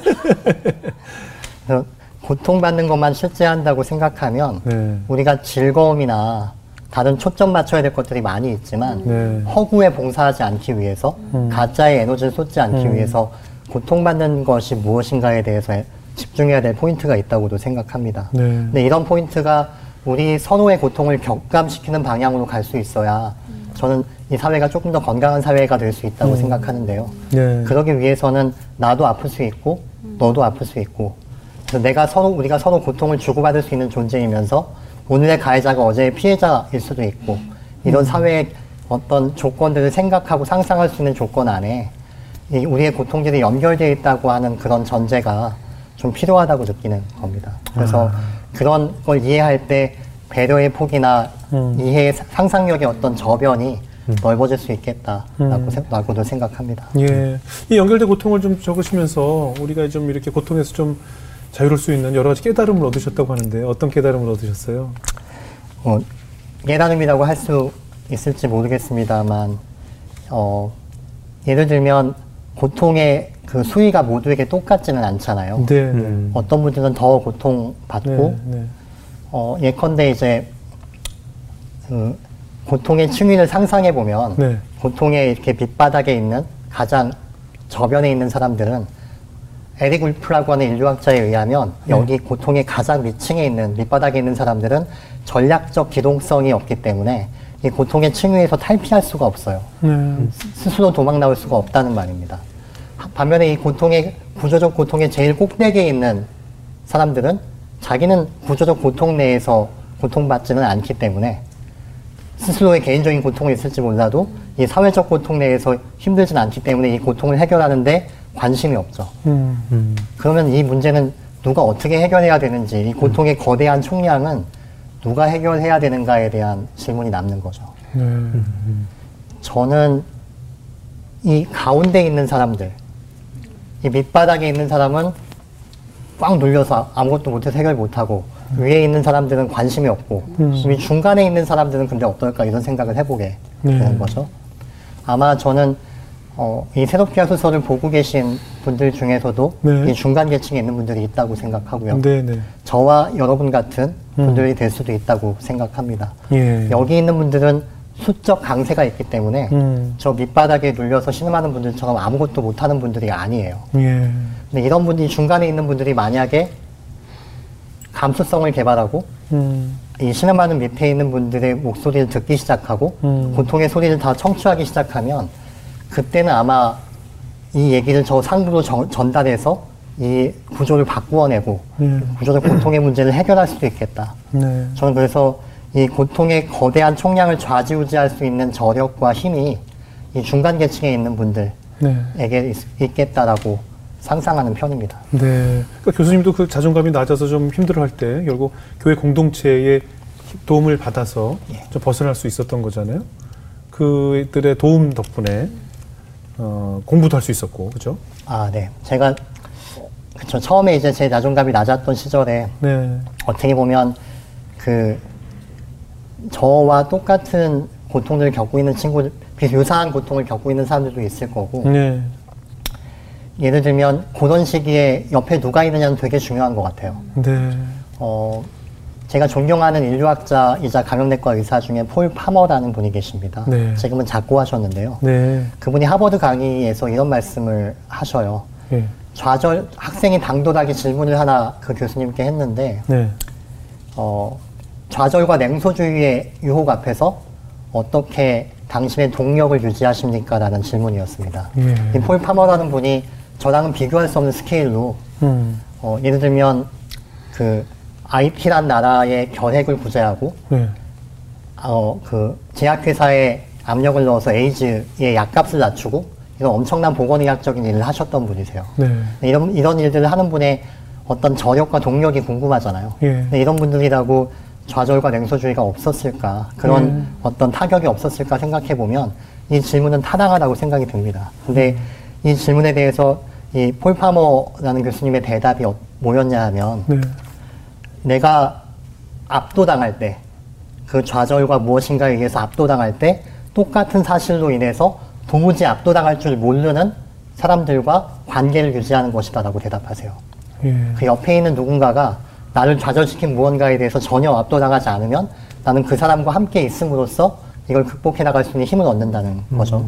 그래서 고통받는 것만 실제한다고 생각하면
네.
우리가 즐거움이나 다른 초점 맞춰야 될 것들이 많이 있지만
네.
허구에 봉사하지 않기 위해서 가짜의 에너지를 쏟지 않기 위해서 고통받는 것이 무엇인가에 대해서 집중해야 될 포인트가 있다고도 생각합니다.
네.
근데 이런 포인트가 우리 서로의 고통을 경감시키는 방향으로 갈 수 있어야 저는 이 사회가 조금 더 건강한 사회가 될 수 있다고 생각하는데요.
네.
그러기 위해서는 나도 아플 수 있고 너도 아플 수 있고 그래서 내가 서로 우리가 서로 고통을 주고받을 수 있는 존재이면서 오늘의 가해자가 어제의 피해자일 수도 있고 이런 사회의 어떤 조건들을 생각하고 상상할 수 있는 조건 안에 이 우리의 고통들이 연결되어 있다고 하는 그런 전제가 좀 필요하다고 느끼는 겁니다. 그래서 그런 걸 이해할 때 배려의 폭이나 이해의 사- 상상력의 어떤 저변이 넓어질 수 있겠다라고 생- 라고도 생각합니다.
예. 이 연결된 고통을 좀 적으시면서 우리가 좀 이렇게 고통에서 좀 자유로울 수 있는 여러 가지 깨달음을 얻으셨다고 하는데 어떤 깨달음을 얻으셨어요?
어, 깨달음이라고 할 수 있을지 모르겠습니다만, 어, 예를 들면, 고통의 그 수위가 모두에게 똑같지는 않잖아요.
네. 네.
어떤 분들은 더 고통받고,
네. 네.
어, 예컨대 이제, 그, 고통의 층위를 상상해 보면,
네.
고통의 이렇게 밑바닥에 있는 가장 저변에 있는 사람들은 에릭 울프라고 하는 인류학자에 의하면
네.
여기 고통의 가장 밑층에 있는 밑바닥에 있는 사람들은 전략적 기동성이 없기 때문에 이 고통의 층위에서 탈피할 수가 없어요.
네.
스스로 도망 나올 수가 없다는 말입니다. 반면에 이 고통의 구조적 고통의 제일 꼭대기에 있는 사람들은 자기는 구조적 고통 내에서 고통받지는 않기 때문에 스스로의 개인적인 고통이 있을지 몰라도 이 사회적 고통 내에서 힘들지는 않기 때문에 이 고통을 해결하는데 관심이 없죠.
음.
그러면 이 문제는 누가 어떻게 해결해야 되는지 이 고통의 거대한 총량은 누가 해결해야 되는가에 대한 질문이 남는 거죠.
네.
저는 이 가운데 있는 사람들, 이 밑바닥에 있는 사람은 꽉 눌려서 아무것도 못해서 해결 못하고 위에 있는 사람들은 관심이 없고 이 중간에 있는 사람들은 근데 어떨까 이런 생각을 해보게
네.
되는 거죠. 아마 저는 어, 이 세로피아 소설을 보고 계신 분들 중에서도
네.
이 중간 계층에 있는 분들이 있다고 생각하고요.
네. 네.
저와 여러분 같은 분들이 될 수도 있다고 생각합니다.
예.
여기 있는 분들은 수적 강세가 있기 때문에
음.
저 밑바닥에 눌려서 신음하는 분들처럼 아무것도 못하는 분들이 아니에요.
예.
근데 이런 분들이 중간에 있는 분들이 만약에 감수성을 개발하고
음.
이 신음하는 밑에 있는 분들의 목소리를 듣기 시작하고
음.
고통의 소리를 다 청취하기 시작하면 그때는 아마 이 얘기를 저 상부로 전- 전달해서 이 구조를 바꾸어내고
음.
구조적 고통의 문제를 해결할 수도 있겠다.
네.
저는 그래서 이 고통의 거대한 총량을 좌지우지할 수 있는 저력과 힘이 이 중간 계층에 있는 분들에게
네.
있, 겠다라고 상상하는 편입니다.
네. 그러니까 교수님도 그 자존감이 낮아서 좀 힘들어할 때 결국 교회 공동체의 도움을 받아서 좀 벗어날 수 있었던 거잖아요. 그들의 도움 덕분에 어, 공부도 할 수 있었고, 그죠?
아, 네. 제가 그쵸 처음에 이제 제 자존감이 낮았던 시절에
네.
어떻게 보면 그 저와 똑같은 고통을 겪고 있는 친구들, 비유사한 고통을 겪고 있는 사람들도 있을 거고
네.
예를 들면 그런 시기에 옆에 누가 있느냐는 되게 중요한 것 같아요.
네.
어, 제가 존경하는 인류학자이자 감염내과 의사 중에 폴 파머라는 분이 계십니다.
네.
지금은 작고 하셨는데요.
네.
그분이 하버드 강의에서 이런 말씀을 하셔요.
예.
좌절 학생이 당돌하게 질문을 하나 그 교수님께 했는데
네.
어, 좌절과 냉소주의의 유혹 앞에서 어떻게 당신의 동력을 유지하십니까? 라는 질문이었습니다.
예.
이폴 파머라는 분이 저랑은 비교할 수 없는 스케일로
음.
어, 예를 들면 그 IT란 나라의 결핵을 구제하고
네.
어, 그 제약회사에 압력을 넣어서 에이즈의 약값을 낮추고 이런 엄청난 보건의학적인 일을 하셨던 분이세요.
네.
이런 이런 일들을 하는 분의 어떤 저력과 동력이 궁금하잖아요.
예.
이런 분들이라고 좌절과 냉소주의가 없었을까 그런
음.
어떤 타격이 없었을까 생각해 보면 이 질문은 타당하다고 생각이 듭니다. 근데 이 질문에 대해서 이 폴파머라는 교수님의 대답이 어- 뭐였냐 하면
네.
내가 압도당할 때, 그 좌절과 무엇인가에 의해서 압도당할 때, 똑같은 사실로 인해서 도무지 압도당할 줄 모르는 사람들과 관계를 유지하는 것이다라고 대답하세요.
예.
그 옆에 있는 누군가가 나를 좌절시킨 무언가에 대해서 전혀 압도당하지 않으면 나는 그 사람과 함께 있음으로써 이걸 극복해 나갈 수 있는 힘을 얻는다는 거죠.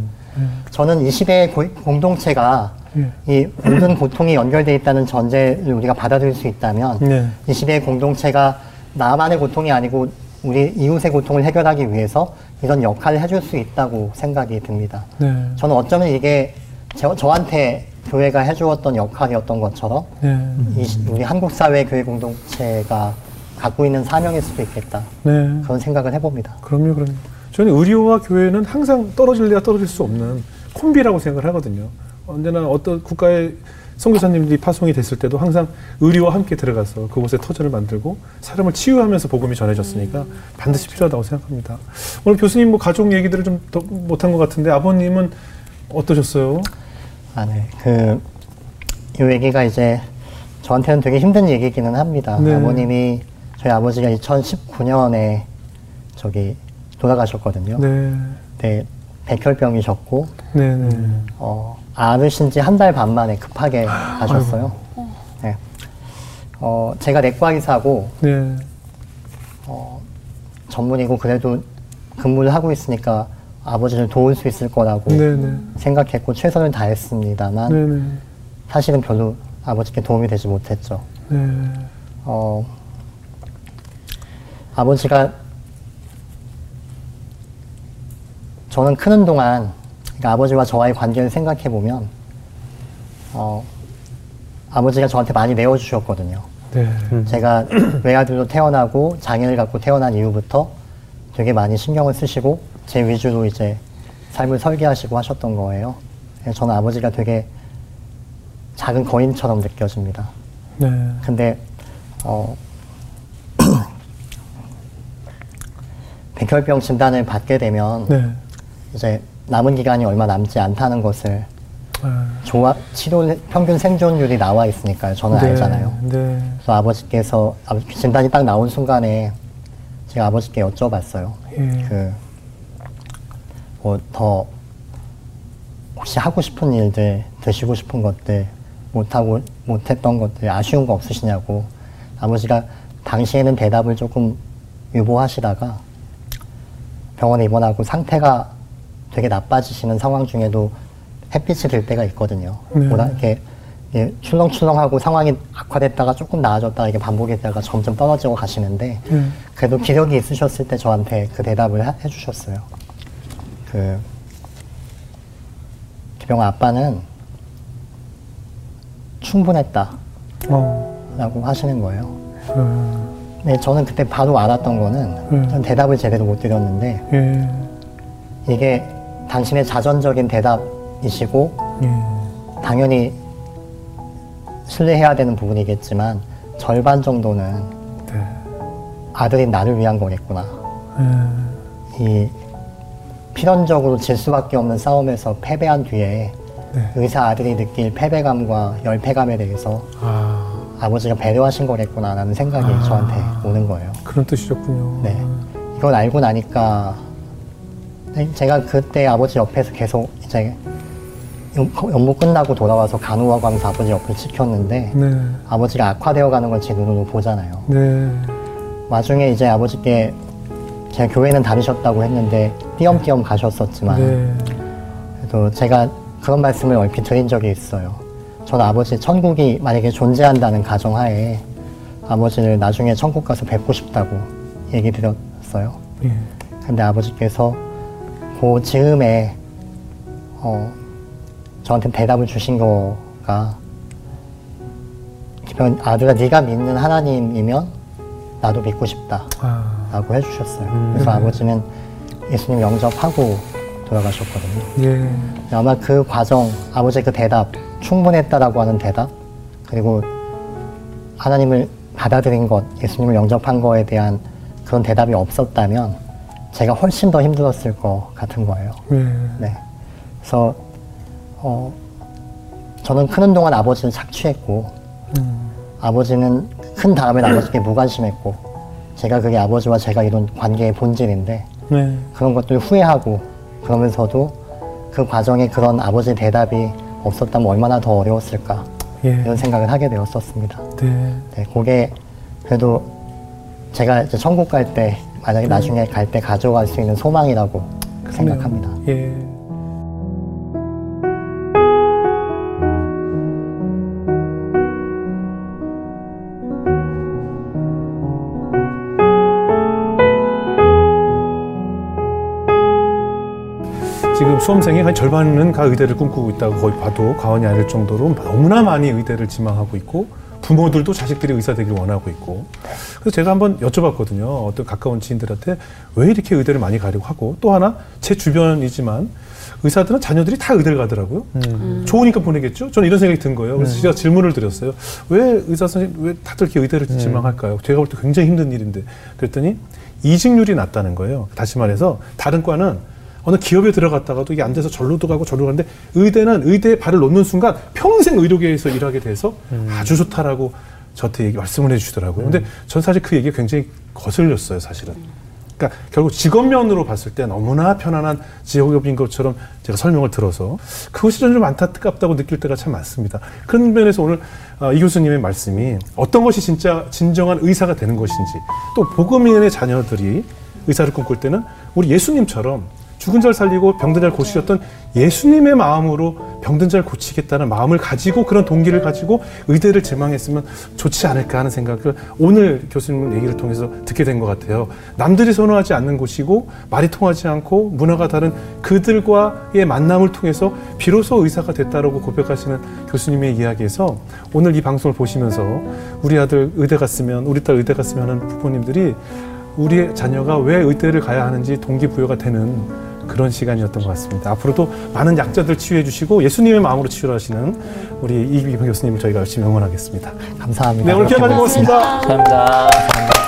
저는 이 시대의 고- 공동체가
예.
이 모든 고통이 연결되어 있다는 전제를 우리가 받아들일 수 있다면
네.
이 시대의 공동체가 나만의 고통이 아니고 우리 이웃의 고통을 해결하기 위해서 이런 역할을 해줄 수 있다고 생각이 듭니다.
네.
저는 어쩌면 이게 저, 저한테 교회가 해주었던 역할이었던 것처럼
네.
이 시- 우리 한국 사회 교회 공동체가 갖고 있는 사명일 수도 있겠다.
네.
그런 생각을 해봅니다.
그럼요, 그럼요. 저는 의료와 교회는 항상 떨어질 래야 떨어질 수 없는 콤비라고 생각을 하거든요. 언제나 어떤 국가의 선교사님들이 파송이 됐을 때도 항상 의료와 함께 들어가서 그곳에 터전을 만들고 사람을 치유하면서 복음이 전해졌으니까 반드시 필요하다고 생각합니다. 오늘 교수님 뭐 가족 얘기들을 좀 더 못한 것 같은데 아버님은 어떠셨어요?
아, 네. 그, 이 얘기가 이제 저한테는 되게 힘든 얘기기는 합니다.
네.
아버님이, 저희 아버지가 2019년에 저기 돌아가셨거든요.
네,
그때 백혈병이셨고,
네, 네.
어, 앓으신 지 한 달 반 만에 급하게 가셨어요. 네. 어, 제가 내과 의사고,
네,
어, 전문이고 그래도 근무를 하고 있으니까 아버지를 도울 수 있을 거라고
네, 네,
생각했고 최선을 다했습니다만
네, 네,
사실은 별로 아버지께 도움이 되지 못했죠.
네,
어, 아버지가 저는 크는 동안 그러니까 아버지와 저와의 관계를 생각해 보면 어, 아버지가 저한테 많이 내어주셨거든요.
네,
제가 외아들로 태어나고 장애를 갖고 태어난 이후부터 되게 많이 신경을 쓰시고 제 위주로 이제 삶을 설계하시고 하셨던 거예요. 저는 아버지가 되게 작은 거인처럼 느껴집니다.
네,
근데 어 [CLEARS THROAT] 백혈병 진단을 받게 되면
네.
이제 남은 기간이 얼마 남지 않다는 것을
아,
조화 치료 평균 생존율이 나와 있으니까요. 저는
네,
알잖아요.
네,
그래서 아버지께서 아버- 진단이 딱 나온 순간에 제가 아버지께 여쭤봤어요.
예.
그뭐 더 혹시 하고 싶은 일들, 드시고 싶은 것들, 못하고 못했던 것들 아쉬운 거 없으시냐고 아버지가 당시에는 대답을 조금 유보하시다가 병원에 입원하고 상태가 되게 나빠지시는 상황 중에도 햇빛이 들 때가 있거든요.
네.
뭐라 이렇게 예, 출렁출렁하고 상황이 악화됐다가 조금 나아졌다가 이게 반복했다가 점점 떨어지고 가시는데
네.
그래도 기력이 있으셨을 때 저한테 그 대답을 하- 해주셨어요. 그 기병아 아빠는 충분했다라고
어,
하시는 거예요.
어,
네, 저는 그때 바로 알았던 거는
음.
전 대답을 제대로 못 드렸는데
예,
이게 당신의 자전적인 대답이시고
예,
당연히 신뢰해야 되는 부분이겠지만 절반 정도는
네,
아들인 나를 위한 거겠구나.
예,
이 필연적으로 질 수밖에 없는 싸움에서 패배한 뒤에
네.
의사 아들이 느낄 패배감과 열패감에 대해서
아,
아버지가 배려하신 거겠구나라는 생각이
아.
저한테 오는 거예요.
그런 뜻이셨군요.
네. 이걸 알고 나니까 제가 그때 아버지 옆에서 계속 이제 연- 연무 끝나고 돌아와서 간호학 과면서 아버지 옆을 지켰는데
네,
아버지가 악화되어 가는 걸 제 눈으로 보잖아요.
네,
와중에 이제 아버지께 제가 교회는 다니셨다고 했는데 띄엄띄엄 가셨었지만
네,
그래도 제가 그런 말씀을 얼핏 드린 적이 있어요. 저는 아버지 천국이 만약에 존재한다는 가정하에 아버지를 나중에 천국 가서 뵙고 싶다고 얘기 드렸어요.
예,
근데 아버지께서 그 즈음에 어, 저한테 대답을 주신 거가 아들아 네가 믿는 하나님이면 나도 믿고 싶다라고
아,
해주셨어요. 그래서 아버지는 예수님 영접하고 돌아가셨거든요.
예,
아마 그 과정, 아버지의 그 대답, 충분했다라고 하는 대답, 그리고 하나님을 받아들인 것, 예수님을 영접한 거에 대한 그런 대답이 없었다면 제가 훨씬 더 힘들었을 것 같은 거예요.
예,
네. 그래서, 어, 저는 크는 동안 아버지를 착취했고,
음,
아버지는 큰 다음엔 아버지께 무관심했고, 제가 그게 아버지와 제가 이룬 관계의 본질인데,
네,
그런 것들 후회하고 그러면서도 그 과정에 그런 아버지의 대답이 없었다면 얼마나 더 어려웠을까
예,
이런 생각을 하게 되었었습니다.
네,
네, 그게 그래도 제가 이제 천국 갈 때 만약에 나중에 갈 때 가져갈 수 있는 소망이라고 생각합니다.
예. 지금 수험생의 한 절반은 가 의대를 꿈꾸고 있다고 거의 봐도 과언이 아닐 정도로 너무나 많이 의대를 지망하고 있고 부모들도 자식들이 의사 되길 원하고 있고 그래서 제가 한번 여쭤봤거든요. 어떤 가까운 지인들한테 왜 이렇게 의대를 많이 가려고 하고 또 하나 제 주변이지만 의사들은 자녀들이 다 의대를 가더라고요. 좋으니까 보내겠죠? 저는 이런 생각이 든 거예요. 그래서 제가 질문을 드렸어요. 왜 의사 선생님, 왜 다들 이렇게 의대를 지망할까요? 제가 볼 때 굉장히 힘든 일인데. 그랬더니 이직률이 낮다는 거예요. 다시 말해서 다른 과는 어느 기업에 들어갔다가도 이게 안 돼서 절로도 가고 절로 가는데 의대는 의대에 발을 놓는 순간 평생 의료계에서 일하게 돼서 아주 좋다라고 저한테 얘기 말씀을 해주시더라고요. 근데 전 사실 그 얘기가 굉장히 거슬렸어요, 사실은. 그러니까 결국 직업면으로 봤을 때 너무나 편안한 지역업인 것처럼 제가 설명을 들어서 그것이 저는 좀 안타깝다고 느낄 때가 참 많습니다. 그런 면에서 오늘 어, 이 교수님의 말씀이 어떤 것이 진짜 진정한 의사가 되는 것인지 또 복음인의 자녀들이 의사를 꿈꿀 때는 우리 예수님처럼 죽은 자를 살리고 병든 자를 고치셨던 예수님의 마음으로 병든 자를 고치겠다는 마음을 가지고 그런 동기를 가지고 의대를 제망했으면 좋지 않을까 하는 생각을 오늘 교수님 얘기를 통해서 듣게 된 것 같아요. 남들이 선호하지 않는 곳이고 말이 통하지 않고 문화가 다른 그들과의 만남을 통해서 비로소 의사가 됐다라고 고백하시는 교수님의 이야기에서 오늘 이 방송을 보시면서 우리 아들 의대 갔으면 우리 딸 의대 갔으면 하는 부모님들이 우리의 자녀가 왜 의대를 가야 하는지 동기부여가 되는 그런 시간이었던 것 같습니다. 앞으로도 많은 약자들 치유해 주시고 예수님의 마음으로 치유하시는 우리 이기범 교수님을 저희가 열심히 응원하겠습니다.
감사합니다.
네, 오늘 기회 가지고
이렇게
오겠습니다.
감사합니다.